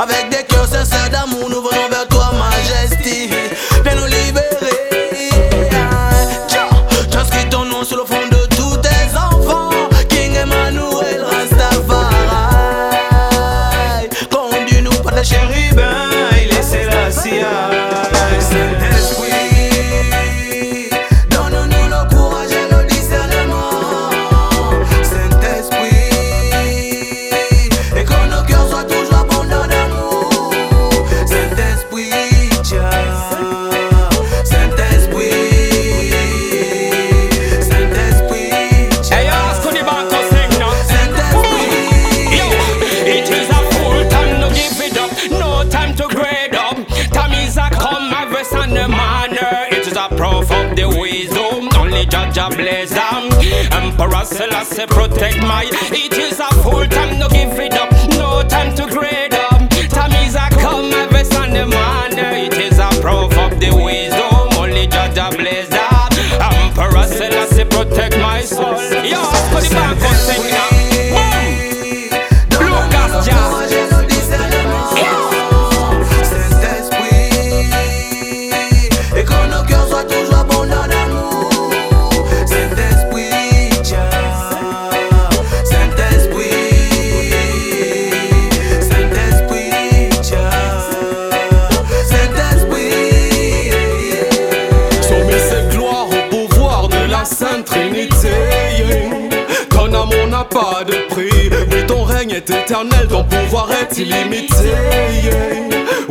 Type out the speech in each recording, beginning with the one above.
Avec des cœurs sincères d'amour, nous venons vers toi, majesté. Viens nous libérer. J'inscris ton nom sur le front. Of the wisdom. Only judge a blaze them. Emperor Selassie protect my. It is a full time no give it up. No time to grade up. Time is a come every Sunday morning. It is a proof of the wisdom. Only judge a blaze them. Emperor Selassie protect my soul. Yo, for the back of de prix. Oui, ton règne est éternel, ton pouvoir est illimité.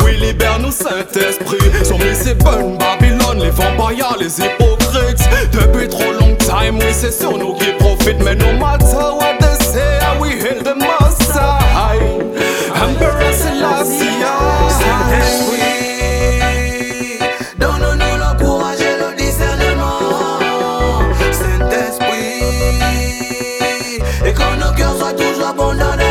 Oui, libère-nous, Saint-Esprit. Soumis ces bonnes Babylone, les vampires, les hypocrites. Depuis trop long time, oui, c'est sur nous qui profitent. Mais no matter Tudo you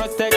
protect